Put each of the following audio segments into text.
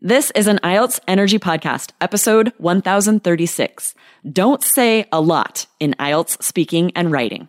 This is an IELTS Energy Podcast, episode 1036. Don't say a lot in IELTS speaking and writing.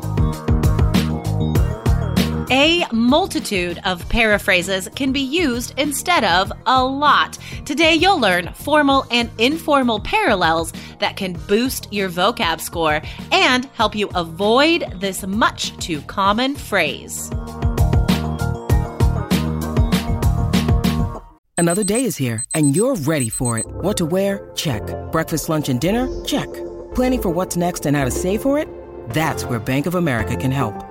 A multitude of paraphrases can be used instead of a lot. Today, you'll learn formal and informal parallels that can boost your vocab score and help you avoid this much too common phrase. Another day is here, and you're ready for it. What to wear? Check. Breakfast, lunch, and dinner? Check. Planning for what's next and how to save for it? That's where Bank of America can help.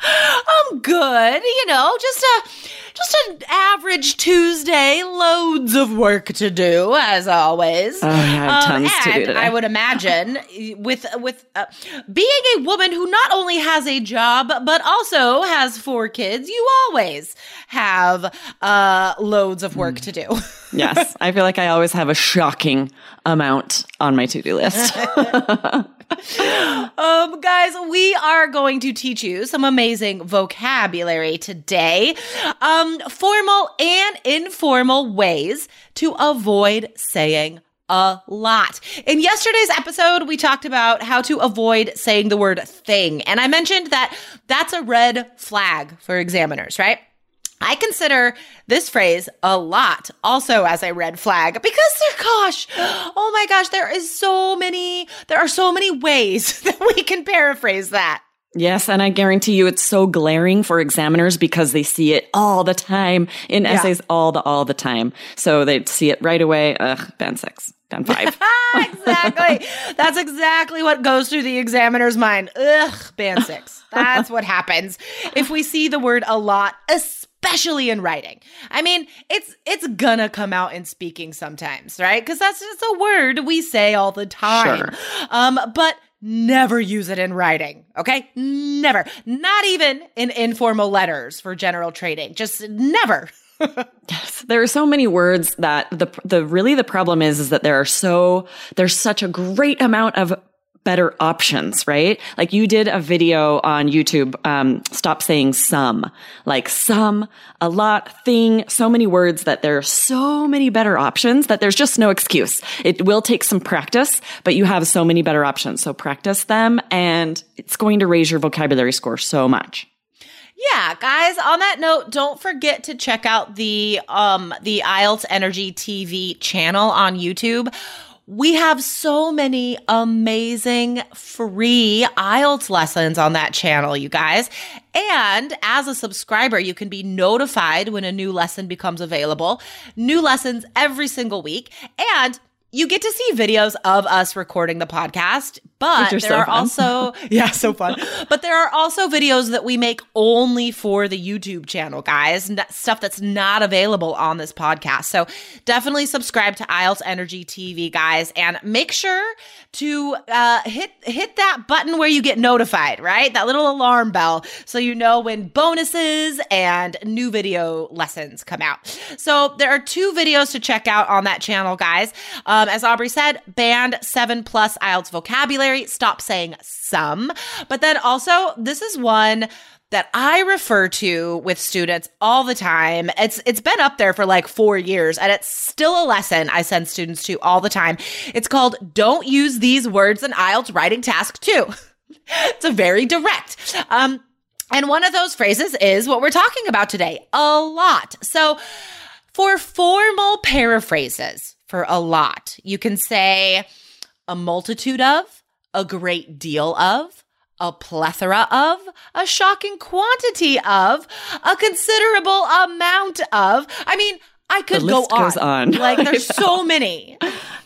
I'm good. You know, just a just an average Tuesday. Loads of work to do, as always. Oh, I have tons to do today. I would imagine with with uh, being a woman who not only has a job but also has four kids, you always have uh, loads of work to do. Yes, I feel like I always have a shocking amount on my to do list. Um, guys, we are going to teach you some amazing vocabulary today. Um, formal and informal ways to avoid saying a lot. In yesterday's episode, we talked about how to avoid saying the word thing. And I mentioned that that's a red flag for examiners, right? I consider this phrase a lot also as a red flag because gosh, oh my gosh, there is so many, there are so many ways that we can paraphrase that. yes, and I guarantee you it's so glaring for examiners because they see it all the time in essays all the all the time. So they see it right away. Ugh, band six, band five. exactly. That's exactly what goes through the examiner's mind. Ugh, band six. That's what happens if we see the word a lot, especially in writing. I mean, it's it's gonna come out in speaking sometimes, right? Because that's just a word we say all the time. Um, but never use it in writing. Okay, never. Not even in informal letters for general training. Just never. Yes, there are so many words that the the really the problem is is that there are so there's such a great amount of better options, right? Like you did a video on YouTube, um, stop saying some, like some, a lot, thing, so many words that there are so many better options that there's just no excuse. It will take some practice, but you have so many better options. So practice them and it's going to raise your vocabulary score so much. Yeah, guys, on that note, don't forget to check out the um the IELTS Energy TV channel on YouTube. We have so many amazing free IELTS lessons on that channel, you guys. And as a subscriber, you can be notified when a new lesson becomes available. New lessons every single week. And you get to see videos of us recording the podcast, but there are so are fun. also yeah, so fun. but there are also videos that we make only for the YouTube channel, guys. and that stuff that's not available on this podcast. So definitely subscribe to IELTS Energy TV, guys, and make sure to uh, hit hit that button where you get notified, right? That little alarm bell, so you know when bonuses and new video lessons come out. So there are two videos to check out on that channel, guys. Um, as Aubrey said, band seven plus IELTS vocabulary. Stop saying some, but then also this is one that I refer to with students all the time. It's it's been up there for like 4 years and it's still a lesson I send students to all the time. It's called don't use these words in IELTS writing task 2. it's a very direct. Um and one of those phrases is what we're talking about today, a lot. So for formal paraphrases for a lot, you can say a multitude of, a great deal of, a plethora of, a shocking quantity of, a considerable amount of. I mean, I could The go on. goes on. Like there's so many.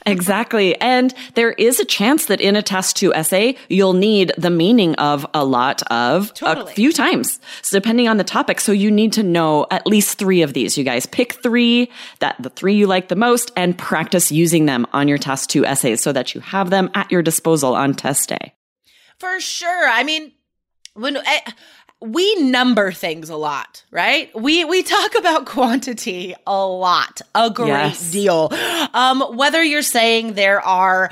Exactly. And there is a chance that in a task two essay, you'll need the meaning of a lot of Totally. a few times, so depending on the topic. So you need to know at least three of these. You guys pick three that the three you like the most and practice using them on your task two essays so that you have them at your disposal on test day. For sure. I mean, when eh, we number things a lot, right? We we talk about quantity a lot, a great Yes. deal. Um, whether you're saying there are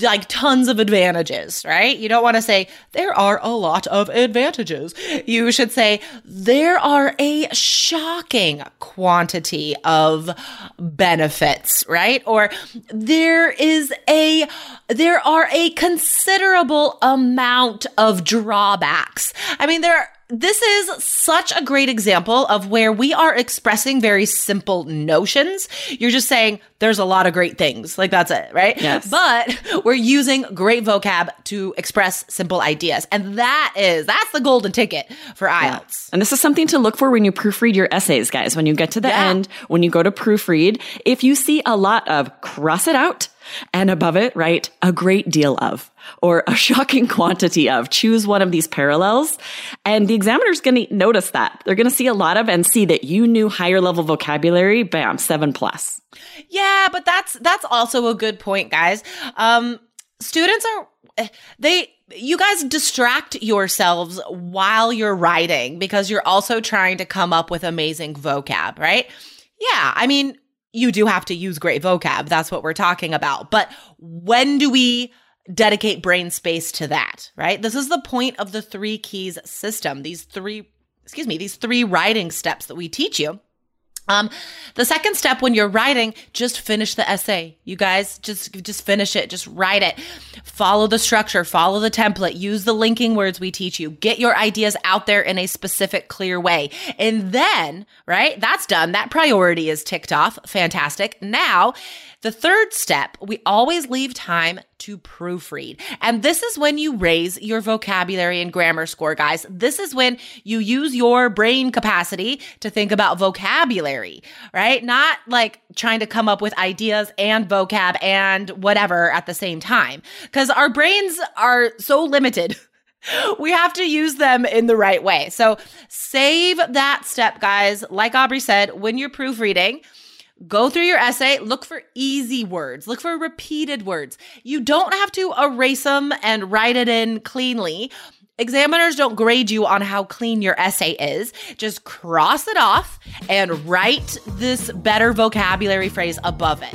like tons of advantages, right? You don't want to say there are a lot of advantages. You should say there are a shocking quantity of benefits, right? Or there is a there are a considerable amount of drawbacks. I mean, there this is such a great example of where we are expressing very simple notions. You're just saying there's a lot of great things. Like that's it, right? Yes. But we're using great vocab to express simple ideas. And that is that's the golden ticket for IELTS. And this is something to look for when you proofread your essays, guys. When you get to the Yeah. end, when you go to proofread, if you see a lot of cross it out and above it, write a great deal of or a shocking quantity of, choose one of these parallels. And the examiner's going to notice that. They're going to see a lot of and see that you knew higher level vocabulary. Bam, seven plus. Yeah, but that's that's also a good point, guys. Um students are they you guys distract yourselves while you're writing because you're also trying to come up with amazing vocab, right? Yeah, I mean, you do have to use great vocab. That's what we're talking about. But when do we dedicate brain space to that, right? This is the point of the three keys system. These three, excuse me, these three writing steps that we teach you. Um, the second step when you're writing, just finish the essay. You guys just just finish it, just write it. Follow the structure, follow the template, use the linking words we teach you. Get your ideas out there in a specific clear way. And then, right? That's done. That priority is ticked off. Fantastic. Now, the third step, we always leave time to proofread. And this is when you raise your vocabulary and grammar score, guys. This is when you use your brain capacity to think about vocabulary, right? Not like trying to come up with ideas and vocab and whatever at the same time. Because our brains are so limited. We have to use them in the right way. So save that step, guys. Like Aubrey said, when you're proofreading, Go through your essay, look for easy words, look for repeated words. You don't have to erase them and write it in cleanly. Examiners don't grade you on how clean your essay is. Just cross it off and write this better vocabulary phrase above it.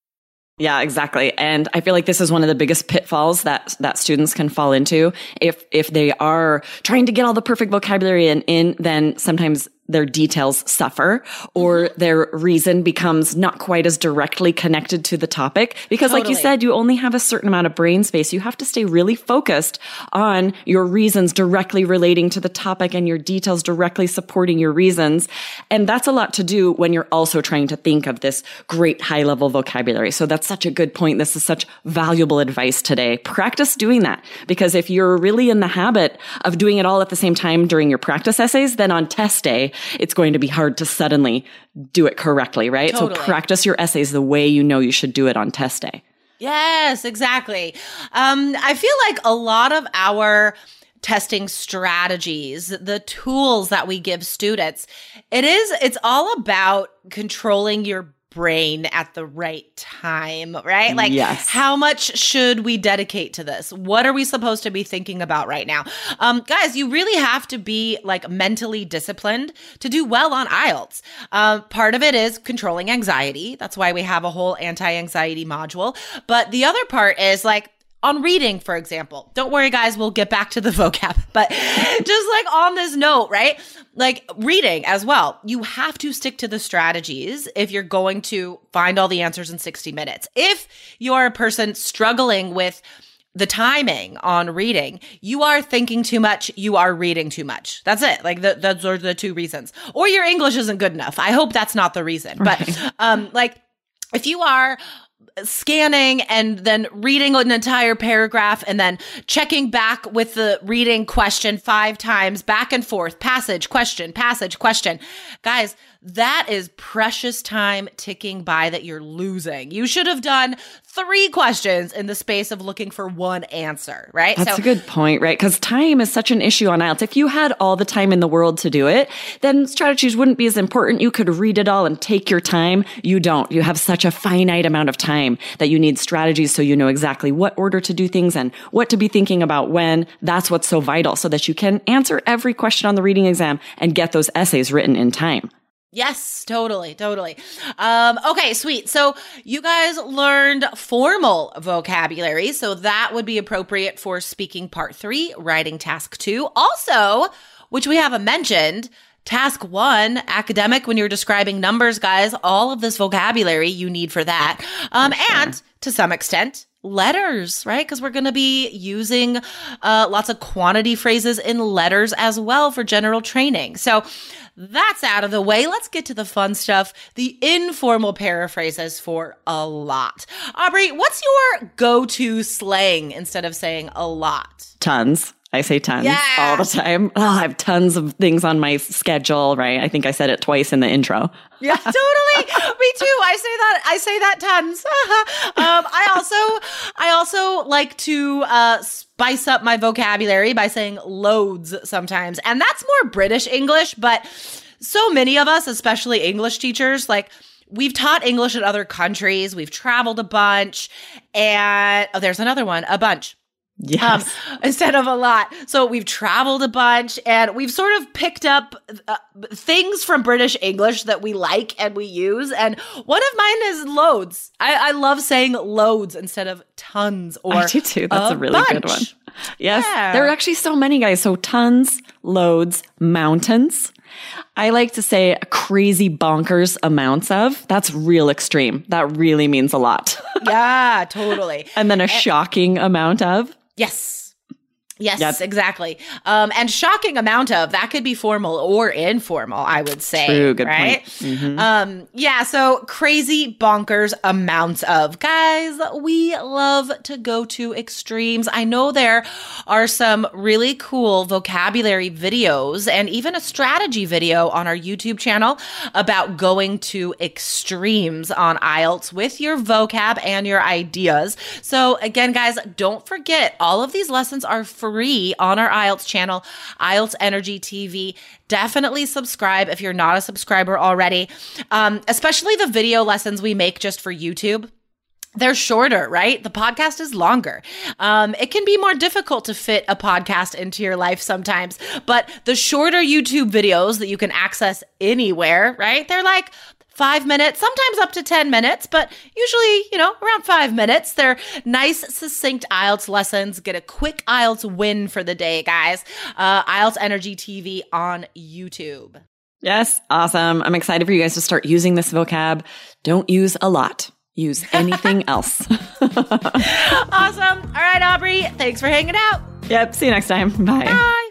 Yeah, exactly. And I feel like this is one of the biggest pitfalls that that students can fall into if if they are trying to get all the perfect vocabulary in, in then sometimes their details suffer or mm-hmm. their reason becomes not quite as directly connected to the topic. Because like you said you only have a certain amount of brain space. You have to stay really focused on your reasons directly relating to the topic and your details directly supporting your reasons. And that's a lot to do when you're also trying to think of this great high level vocabulary. So that's such a good point. This is such valuable advice today. Practice doing that. Because if you're really in the habit of doing it all at the same time during your practice essays then on test day it's going to be hard to suddenly do it correctly right Totally. so practice your essays the way you know you should do it on test day Yes, exactly. Um, I feel like a lot of our testing strategies, the tools that we give students, it is, it's all about controlling your brain at the right time, right? Like, Yes. how much should we dedicate to this? What are we supposed to be thinking about right now? Um, guys, you really have to be like mentally disciplined to do well on IELTS. Um, part of it is controlling anxiety. That's why we have a whole anti anxiety module. But the other part is like, on reading, for example. Don't worry, guys, we'll get back to the vocab, but just like on this note, right? Like reading as well, you have to stick to the strategies if you're going to find all the answers in 60 minutes. If you're a person struggling with the timing on reading, you are thinking too much, you are reading too much. That's it. Like the, those are the two reasons. Or your English isn't good enough. I hope that's not the reason. Right. But um like if you are scanning and then reading an entire paragraph and then checking back with the reading question five times back and forth passage question passage question. Guys that is precious time ticking by that you're losing. You should have done three questions in the space of looking for one answer, right? That's so, a good point, right? Because time is such an issue on IELTS. If you had all the time in the world to do it, then strategies wouldn't be as important. You could read it all and take your time. You don't. You have such a finite amount of time that you need strategies so you know exactly what order to do things and what to be thinking about when. That's what's so vital so that you can answer every question on the reading exam and get those essays written in time. Yes, totally, totally. Um, okay, sweet. So you guys learned formal vocabulary, so that would be appropriate for speaking part three, writing task two. Also, which we haven't mentioned, task one, academic, when you're describing numbers, guys, all of this vocabulary you need for that. Um, sure. and to some extent, letters, right? Because we're going to be using uh, lots of quantity phrases in letters as well for general training. So that's out of the way. Let's get to the fun stuff the informal paraphrases for a lot. Aubrey, what's your go to slang instead of saying a lot? Tons. I say tons yeah. all the time. Oh, I have tons of things on my schedule, right? I think I said it twice in the intro. Yeah, totally. Me too. I say that. I say that tons. um, I also, I also like to uh, spice up my vocabulary by saying loads sometimes, and that's more British English. But so many of us, especially English teachers, like we've taught English in other countries. We've traveled a bunch, and oh, there's another one, a bunch. Yes. Um, instead of a lot. So we've traveled a bunch and we've sort of picked up uh, things from British English that we like and we use. And one of mine is loads. I, I love saying loads instead of tons or I do too. That's a, a really bunch. good one. Yes. Yeah. There are actually so many guys. So tons, loads, mountains. I like to say crazy bonkers amounts of. That's real extreme. That really means a lot. yeah, totally. and then a and- shocking amount of. Yes. Yes, yep. exactly. Um, and shocking amount of that could be formal or informal, I would say. True, good right? point. Mm-hmm. Um, yeah, so crazy bonkers amounts of guys. We love to go to extremes. I know there are some really cool vocabulary videos and even a strategy video on our YouTube channel about going to extremes on IELTS with your vocab and your ideas. So again, guys, don't forget all of these lessons are free free on our IELTS channel, IELTS Energy TV. Definitely subscribe if you're not a subscriber already, um, especially the video lessons we make just for YouTube they're shorter, right? The podcast is longer. Um, it can be more difficult to fit a podcast into your life sometimes, but the shorter YouTube videos that you can access anywhere, right? They're like five minutes, sometimes up to 10 minutes, but usually, you know, around five minutes. They're nice, succinct IELTS lessons. Get a quick IELTS win for the day, guys. Uh, IELTS Energy TV on YouTube. Yes, awesome. I'm excited for you guys to start using this vocab. Don't use a lot. Use anything else. awesome. All right, Aubrey. Thanks for hanging out. Yep. See you next time. Bye. Bye.